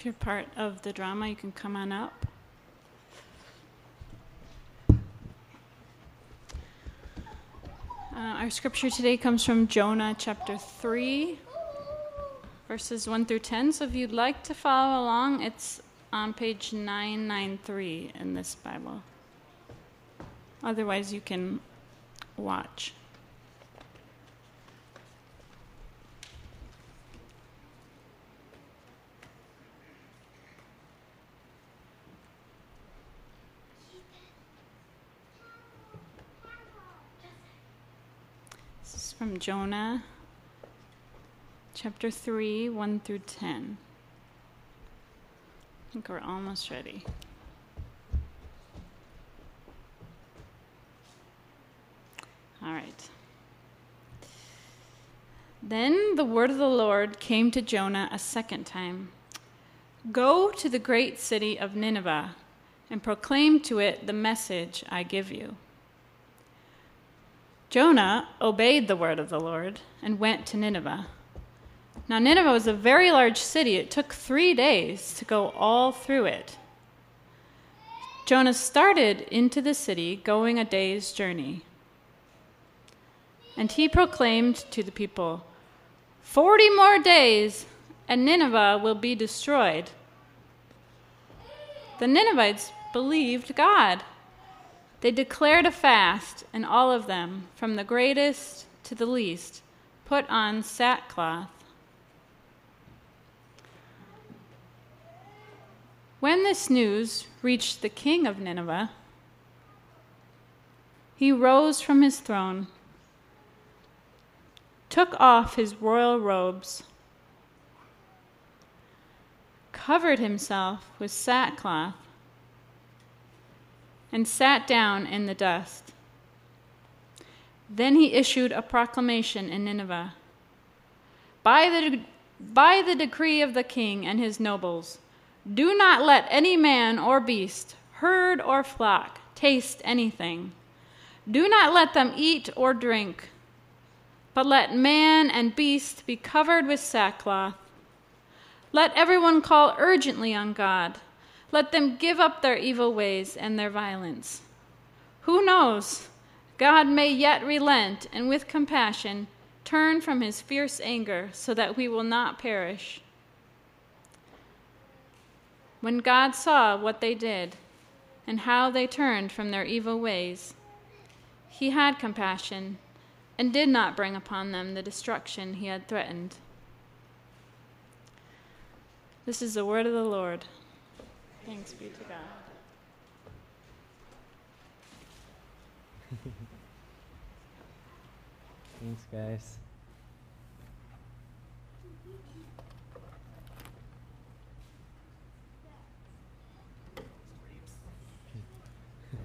If you're part of the drama, you can come on up. Uh, our scripture today comes from Jonah chapter 3, verses 1 through 10. So if you'd like to follow along, it's on page 993 in this Bible. Otherwise, you can watch. This is from Jonah chapter 3, 1 through 10. I think we're almost ready. All right. Then the word of the Lord came to Jonah a second time Go to the great city of Nineveh and proclaim to it the message I give you. Jonah obeyed the word of the Lord and went to Nineveh. Now, Nineveh was a very large city. It took three days to go all through it. Jonah started into the city, going a day's journey. And he proclaimed to the people, Forty more days, and Nineveh will be destroyed. The Ninevites believed God. They declared a fast, and all of them, from the greatest to the least, put on sackcloth. When this news reached the king of Nineveh, he rose from his throne, took off his royal robes, covered himself with sackcloth, and sat down in the dust. Then he issued a proclamation in Nineveh by the, by the decree of the king and his nobles. Do not let any man or beast, herd or flock, taste anything. Do not let them eat or drink, but let man and beast be covered with sackcloth. Let everyone call urgently on God. Let them give up their evil ways and their violence. Who knows? God may yet relent and with compassion turn from his fierce anger so that we will not perish. When God saw what they did and how they turned from their evil ways, he had compassion and did not bring upon them the destruction he had threatened. This is the word of the Lord. Thanks be to God. Thanks, guys.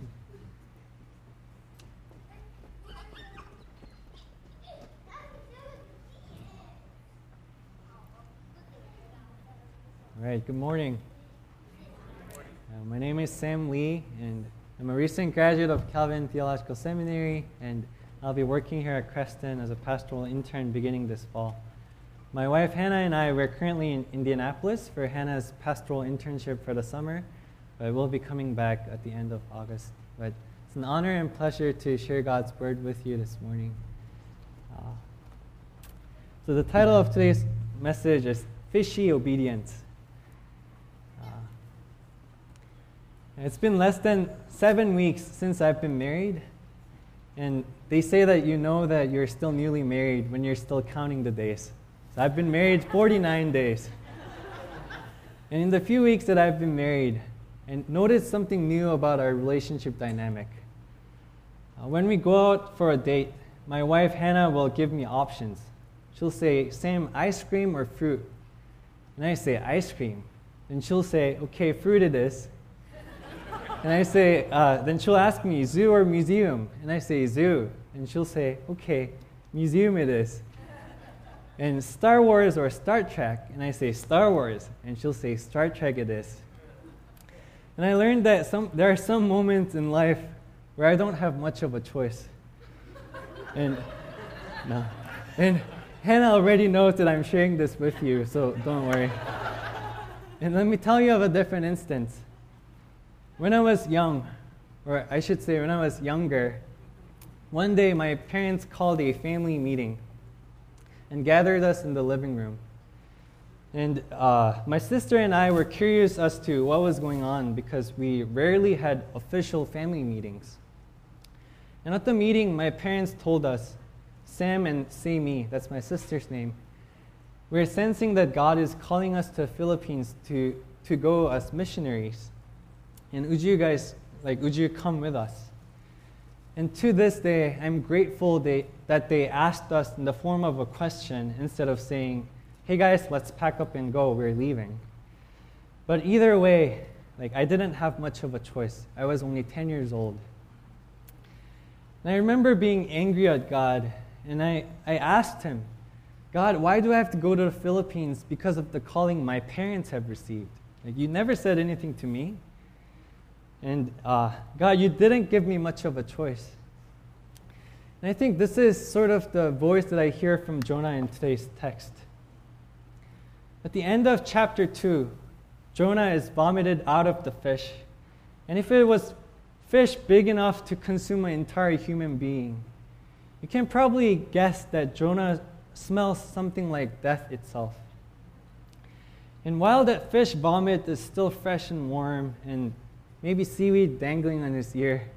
All right, good morning. My name is Sam Lee, and I'm a recent graduate of Calvin Theological Seminary, and I'll be working here at Creston as a pastoral intern beginning this fall. My wife Hannah and I we're currently in Indianapolis for Hannah's pastoral internship for the summer, but we'll be coming back at the end of August. But it's an honor and pleasure to share God's word with you this morning. Uh, so the title of today's message is Fishy Obedience. It's been less than seven weeks since I've been married. And they say that you know that you're still newly married when you're still counting the days. So I've been married 49 days. and in the few weeks that I've been married, and noticed something new about our relationship dynamic. Uh, when we go out for a date, my wife Hannah will give me options. She'll say, Sam, ice cream or fruit? And I say, ice cream. And she'll say, okay, fruit it is. And I say, uh, then she'll ask me, zoo or museum? And I say, zoo. And she'll say, okay, museum it is. And Star Wars or Star Trek? And I say, Star Wars. And she'll say, Star Trek it is. And I learned that some, there are some moments in life where I don't have much of a choice. And, no. And Hannah already knows that I'm sharing this with you, so don't worry. And let me tell you of a different instance. When I was young, or I should say, when I was younger, one day my parents called a family meeting and gathered us in the living room. And uh, my sister and I were curious as to what was going on because we rarely had official family meetings. And at the meeting, my parents told us, Sam and Sami, that's my sister's name, we're sensing that God is calling us to the Philippines to, to go as missionaries. And would you guys, like, would you come with us? And to this day, I'm grateful they, that they asked us in the form of a question instead of saying, hey guys, let's pack up and go, we're leaving. But either way, like I didn't have much of a choice. I was only 10 years old. And I remember being angry at God, and I, I asked him, God, why do I have to go to the Philippines because of the calling my parents have received? Like, you never said anything to me. And uh, God, you didn't give me much of a choice. And I think this is sort of the voice that I hear from Jonah in today's text. At the end of chapter 2, Jonah is vomited out of the fish. And if it was fish big enough to consume an entire human being, you can probably guess that Jonah smells something like death itself. And while that fish vomit is still fresh and warm, and maybe seaweed dangling on his ear,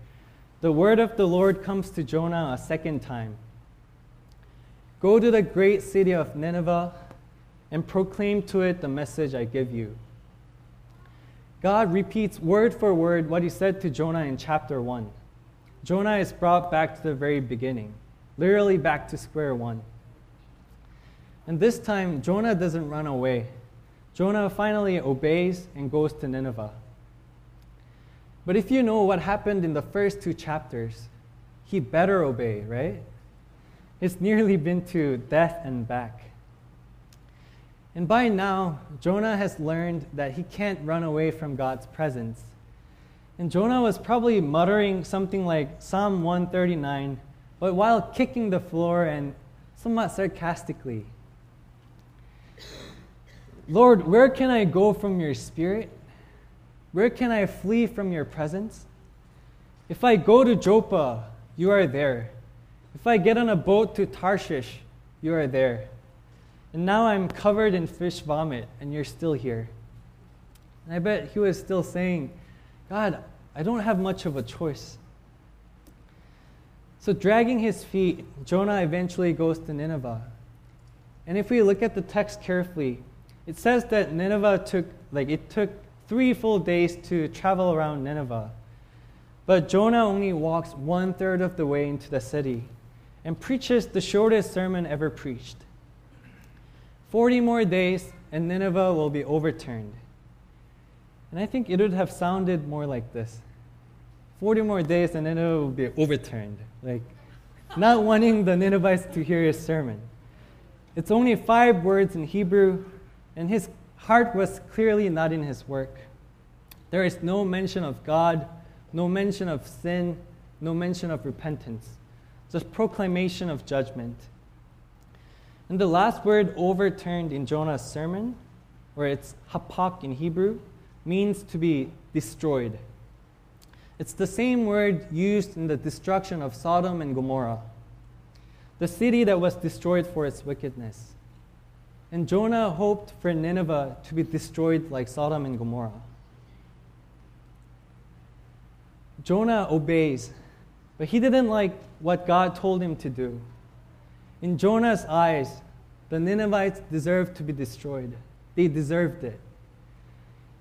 the word of the Lord comes to Jonah a second time Go to the great city of Nineveh and proclaim to it the message I give you. God repeats word for word what he said to Jonah in chapter 1. Jonah is brought back to the very beginning, literally back to square one. And this time, Jonah doesn't run away. Jonah finally obeys and goes to Nineveh. But if you know what happened in the first two chapters, he better obey, right? It's nearly been to death and back. And by now, Jonah has learned that he can't run away from God's presence. And Jonah was probably muttering something like Psalm 139, but while kicking the floor and somewhat sarcastically. Lord, where can I go from your spirit? Where can I flee from your presence? If I go to Joppa, you are there. If I get on a boat to Tarshish, you are there. And now I'm covered in fish vomit, and you're still here. And I bet he was still saying, God, I don't have much of a choice. So, dragging his feet, Jonah eventually goes to Nineveh. And if we look at the text carefully, it says that Nineveh took, like, it took three full days to travel around Nineveh. But Jonah only walks one third of the way into the city and preaches the shortest sermon ever preached. 40 more days, and Nineveh will be overturned. And I think it would have sounded more like this 40 more days, and Nineveh will be overturned. Like, not wanting the Ninevites to hear his sermon. It's only five words in Hebrew, and his heart was clearly not in his work. There is no mention of God, no mention of sin, no mention of repentance, just proclamation of judgment. And the last word overturned in Jonah's sermon, where it's hapak in Hebrew, means to be destroyed. It's the same word used in the destruction of Sodom and Gomorrah, the city that was destroyed for its wickedness. And Jonah hoped for Nineveh to be destroyed like Sodom and Gomorrah. Jonah obeys, but he didn't like what God told him to do. In Jonah's eyes, the Ninevites deserved to be destroyed. They deserved it.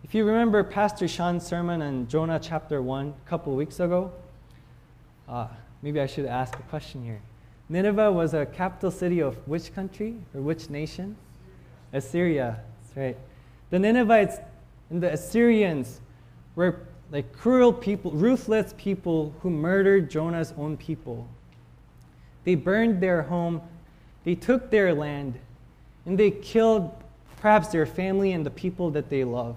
If you remember Pastor Sean's sermon on Jonah chapter 1 a couple weeks ago, uh, maybe I should ask a question here. Nineveh was a capital city of which country or which nation? Assyria. That's right. The Ninevites and the Assyrians were like cruel people, ruthless people who murdered Jonah's own people. They burned their home, they took their land, and they killed perhaps their family and the people that they love.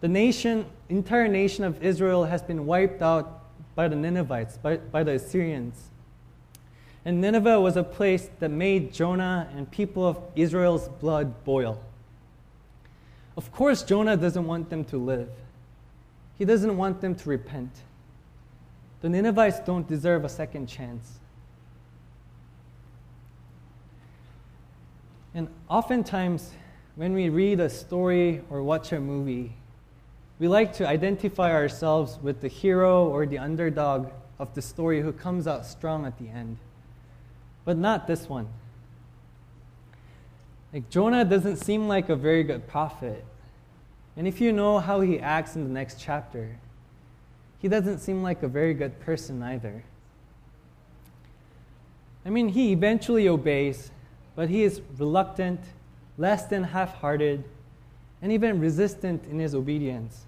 The nation, entire nation of Israel has been wiped out by the Ninevites, by, by the Assyrians. And Nineveh was a place that made Jonah and people of Israel's blood boil. Of course, Jonah doesn't want them to live, he doesn't want them to repent. The Ninevites don't deserve a second chance. And oftentimes, when we read a story or watch a movie, we like to identify ourselves with the hero or the underdog of the story who comes out strong at the end. But not this one. Like Jonah doesn't seem like a very good prophet. And if you know how he acts in the next chapter, he doesn't seem like a very good person either. I mean, he eventually obeys, but he is reluctant, less than half hearted, and even resistant in his obedience.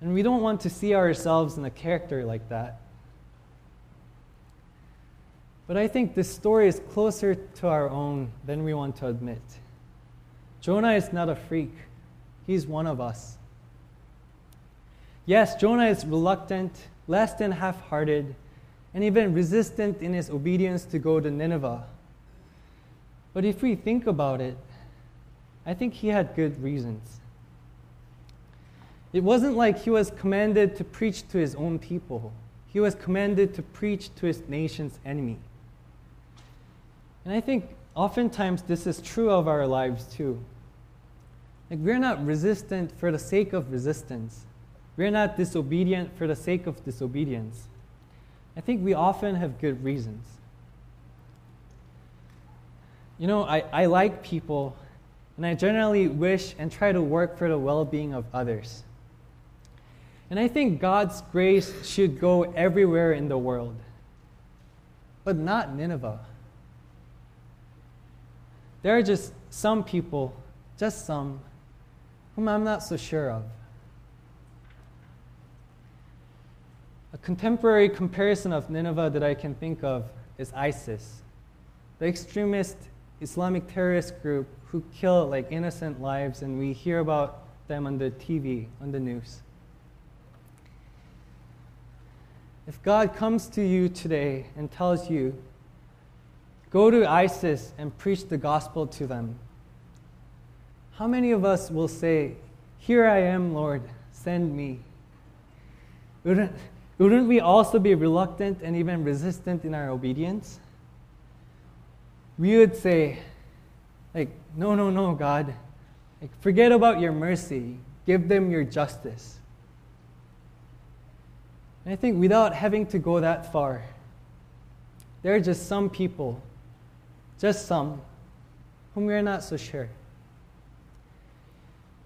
And we don't want to see ourselves in a character like that. But I think this story is closer to our own than we want to admit. Jonah is not a freak, he's one of us. Yes, Jonah is reluctant, less than half hearted, and even resistant in his obedience to go to Nineveh. But if we think about it, I think he had good reasons. It wasn't like he was commanded to preach to his own people, he was commanded to preach to his nation's enemy. And I think oftentimes this is true of our lives too. Like we're not resistant for the sake of resistance. We're not disobedient for the sake of disobedience. I think we often have good reasons. You know, I, I like people, and I generally wish and try to work for the well being of others. And I think God's grace should go everywhere in the world, but not Nineveh. There are just some people, just some, whom I'm not so sure of. A contemporary comparison of Nineveh that I can think of is ISIS, the extremist Islamic terrorist group who kill like innocent lives, and we hear about them on the TV, on the news. If God comes to you today and tells you Go to ISIS and preach the gospel to them. How many of us will say, Here I am, Lord, send me? Wouldn't, wouldn't we also be reluctant and even resistant in our obedience? We would say, like, no, no, no, God. Like, forget about your mercy. Give them your justice. And I think without having to go that far, there are just some people just some, whom we are not so sure.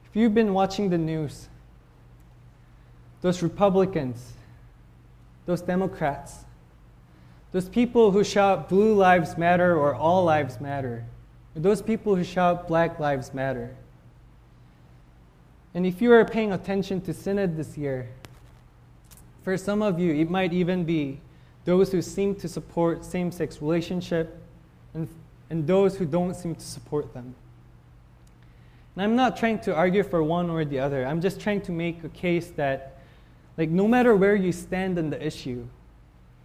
If you've been watching the news, those Republicans, those Democrats, those people who shout Blue Lives Matter or All Lives Matter, or those people who shout Black Lives Matter. And if you are paying attention to Synod this year, for some of you, it might even be those who seem to support same sex relationship and and those who don't seem to support them. And I'm not trying to argue for one or the other. I'm just trying to make a case that, like, no matter where you stand on the issue,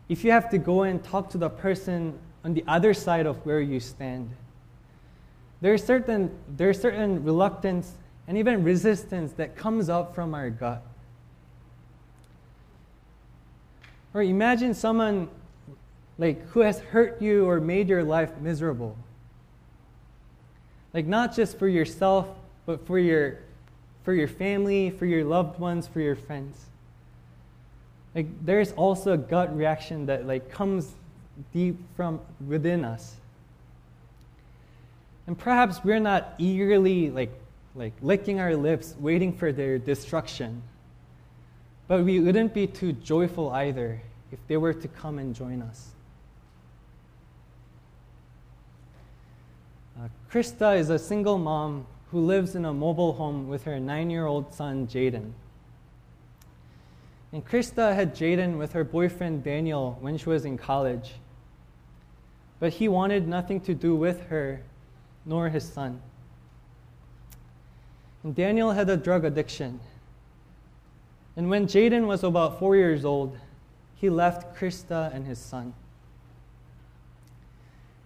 if you have to go and talk to the person on the other side of where you stand, there's certain, there's certain reluctance and even resistance that comes up from our gut. Or imagine someone like who has hurt you or made your life miserable. Like not just for yourself, but for your for your family, for your loved ones, for your friends. Like there's also a gut reaction that like comes deep from within us. And perhaps we're not eagerly like like licking our lips waiting for their destruction. But we wouldn't be too joyful either if they were to come and join us. Uh, Krista is a single mom who lives in a mobile home with her nine year old son, Jaden. And Krista had Jaden with her boyfriend, Daniel, when she was in college. But he wanted nothing to do with her nor his son. And Daniel had a drug addiction. And when Jaden was about four years old, he left Krista and his son.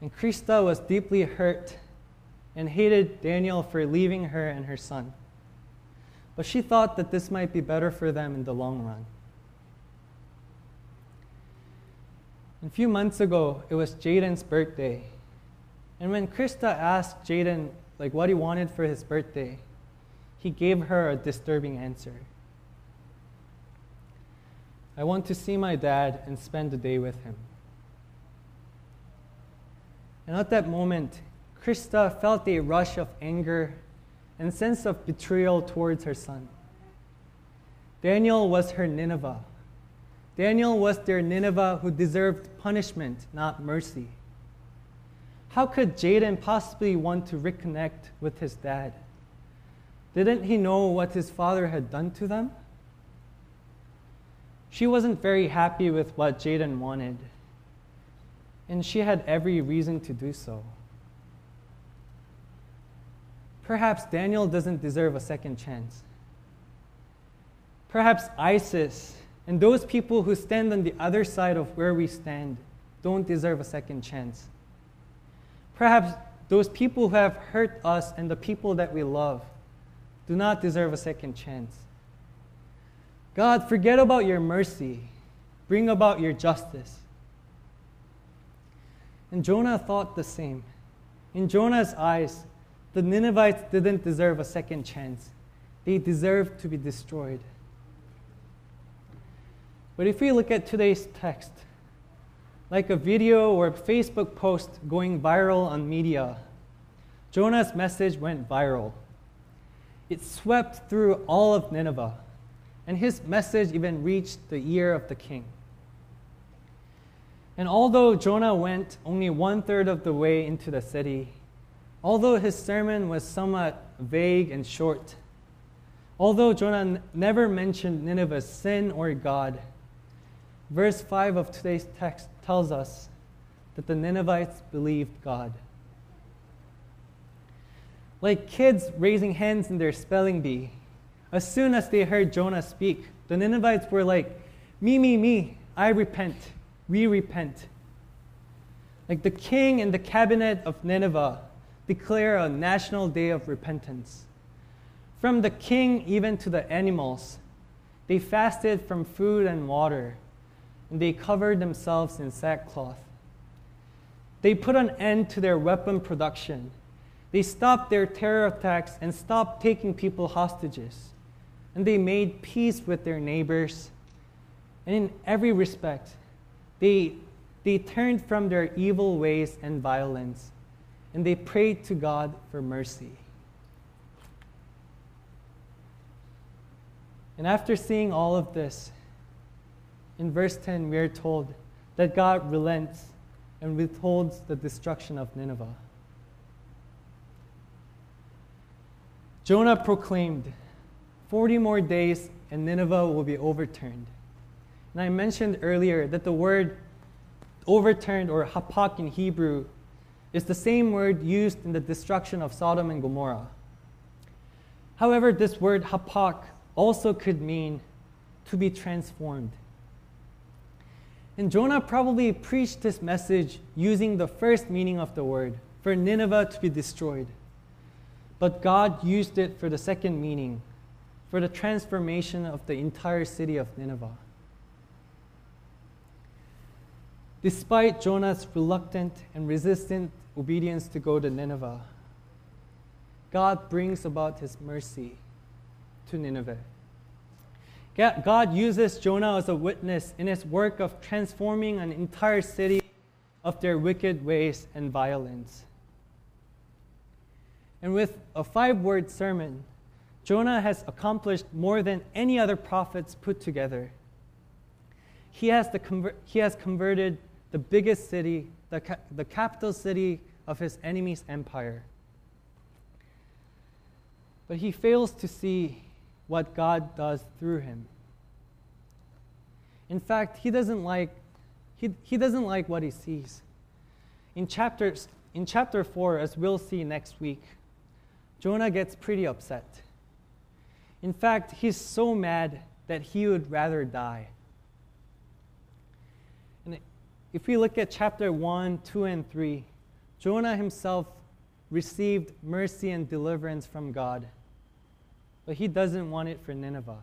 And Krista was deeply hurt and hated Daniel for leaving her and her son. but she thought that this might be better for them in the long run. A few months ago, it was Jaden's birthday. And when Krista asked Jaden like what he wanted for his birthday, he gave her a disturbing answer. I want to see my dad and spend the day with him. And at that moment, Krista felt a rush of anger and sense of betrayal towards her son. Daniel was her Nineveh. Daniel was their Nineveh who deserved punishment, not mercy. How could Jaden possibly want to reconnect with his dad? Didn't he know what his father had done to them? She wasn't very happy with what Jaden wanted, and she had every reason to do so. Perhaps Daniel doesn't deserve a second chance. Perhaps ISIS and those people who stand on the other side of where we stand don't deserve a second chance. Perhaps those people who have hurt us and the people that we love do not deserve a second chance. God, forget about your mercy, bring about your justice. And Jonah thought the same. In Jonah's eyes, the Ninevites didn't deserve a second chance, they deserved to be destroyed. But if we look at today's text, like a video or a Facebook post going viral on media, Jonah's message went viral. It swept through all of Nineveh, and his message even reached the ear of the king. And although Jonah went only one third of the way into the city, Although his sermon was somewhat vague and short, although Jonah n- never mentioned Nineveh's sin or God, verse 5 of today's text tells us that the Ninevites believed God. Like kids raising hands in their spelling bee, as soon as they heard Jonah speak, the Ninevites were like, Me, me, me, I repent, we repent. Like the king and the cabinet of Nineveh declare a national day of repentance. From the king even to the animals, they fasted from food and water, and they covered themselves in sackcloth. They put an end to their weapon production. They stopped their terror attacks and stopped taking people hostages. And they made peace with their neighbors. And in every respect, they, they turned from their evil ways and violence and they prayed to God for mercy. And after seeing all of this, in verse 10, we are told that God relents and withholds the destruction of Nineveh. Jonah proclaimed, 40 more days and Nineveh will be overturned. And I mentioned earlier that the word overturned or hapak in Hebrew is the same word used in the destruction of Sodom and Gomorrah. However, this word hapak also could mean to be transformed. And Jonah probably preached this message using the first meaning of the word, for Nineveh to be destroyed. But God used it for the second meaning, for the transformation of the entire city of Nineveh. Despite Jonah's reluctant and resistant obedience to go to Nineveh, God brings about his mercy to Nineveh. God uses Jonah as a witness in his work of transforming an entire city of their wicked ways and violence. And with a five word sermon, Jonah has accomplished more than any other prophets put together. He has, the conver- he has converted the biggest city, the, ca- the capital city of his enemy's empire. But he fails to see what God does through him. In fact, he doesn't like, he, he doesn't like what he sees. In, chapters, in chapter 4, as we'll see next week, Jonah gets pretty upset. In fact, he's so mad that he would rather die. And if we look at chapter 1, 2, and 3, Jonah himself received mercy and deliverance from God. but he doesn't want it for Nineveh.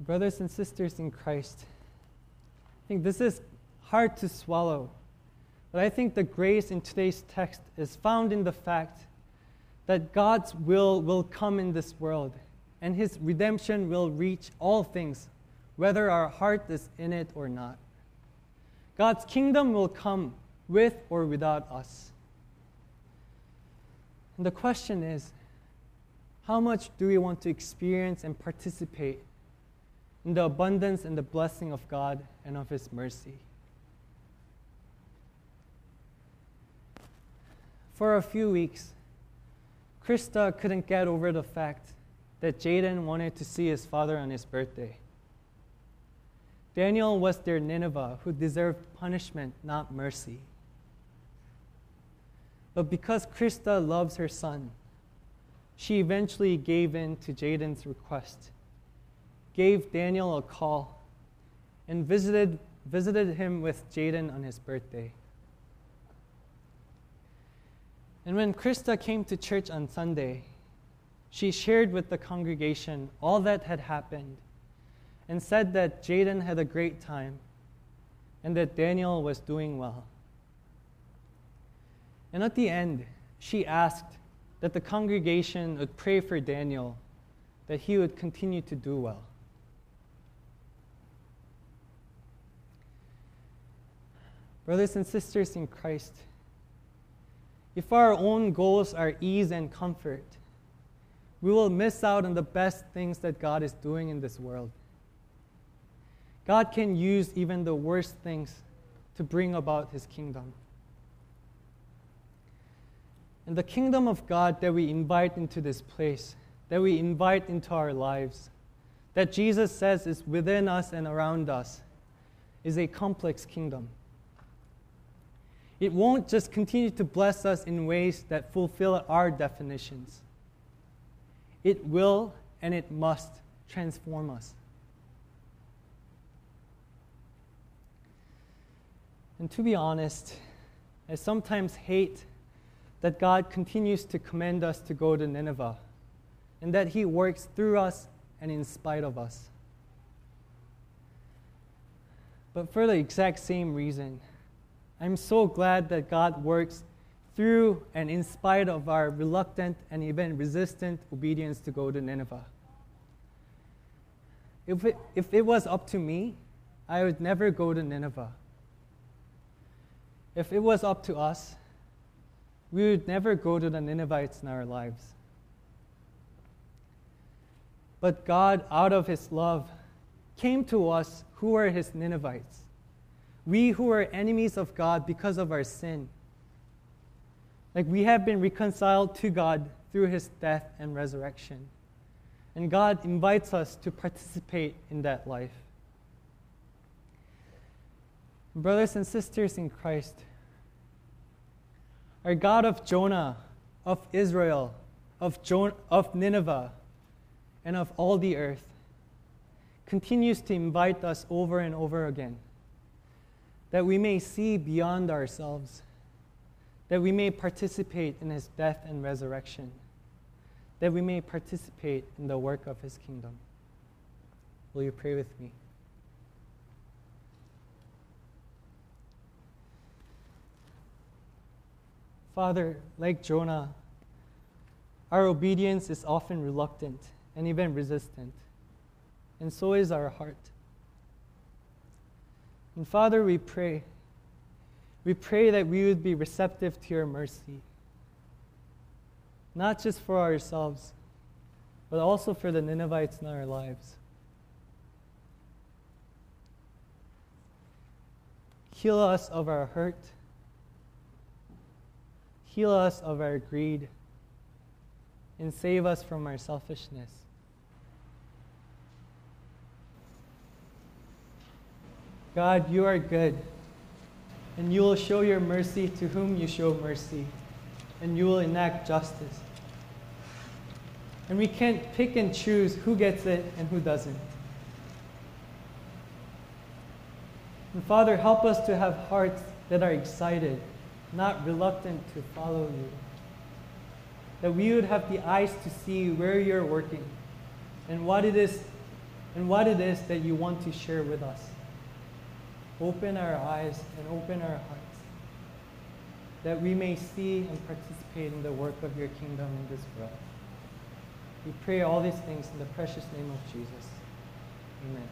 Brothers and sisters in Christ, I think this is hard to swallow, but I think the grace in today's text is found in the fact that God's will will come in this world and his redemption will reach all things, whether our heart is in it or not. God's kingdom will come with or without us. And the question is how much do we want to experience and participate in the abundance and the blessing of God and of His mercy? For a few weeks, Krista couldn't get over the fact that Jaden wanted to see his father on his birthday. Daniel was their Nineveh who deserved punishment, not mercy. But because Krista loves her son, she eventually gave in to Jaden's request, gave Daniel a call, and visited, visited him with Jaden on his birthday. And when Krista came to church on Sunday, she shared with the congregation all that had happened and said that Jaden had a great time and that Daniel was doing well. And at the end, she asked that the congregation would pray for Daniel that he would continue to do well. Brothers and sisters in Christ, if our own goals are ease and comfort, we will miss out on the best things that God is doing in this world. God can use even the worst things to bring about his kingdom. And the kingdom of God that we invite into this place, that we invite into our lives, that Jesus says is within us and around us, is a complex kingdom. It won't just continue to bless us in ways that fulfill our definitions. It will and it must transform us. And to be honest, I sometimes hate that God continues to command us to go to Nineveh and that He works through us and in spite of us. But for the exact same reason, I'm so glad that God works through and in spite of our reluctant and even resistant obedience to go to Nineveh. If it, if it was up to me, I would never go to Nineveh. If it was up to us, we would never go to the Ninevites in our lives. But God, out of His love, came to us who were His Ninevites. We who were enemies of God because of our sin like we have been reconciled to God through his death and resurrection. And God invites us to participate in that life. Brothers and sisters in Christ, our God of Jonah, of Israel, of, jo- of Nineveh, and of all the earth, continues to invite us over and over again that we may see beyond ourselves that we may participate in his death and resurrection, that we may participate in the work of his kingdom. Will you pray with me? Father, like Jonah, our obedience is often reluctant and even resistant, and so is our heart. And Father, we pray we pray that we would be receptive to your mercy, not just for ourselves, but also for the Ninevites in our lives. Heal us of our hurt. Heal us of our greed. And save us from our selfishness. God, you are good and you will show your mercy to whom you show mercy, and you will enact justice. And we can't pick and choose who gets it and who doesn't. And Father, help us to have hearts that are excited, not reluctant to follow you. that we would have the eyes to see where you're working and what it is and what it is that you want to share with us. Open our eyes and open our hearts that we may see and participate in the work of your kingdom in this world. We pray all these things in the precious name of Jesus. Amen.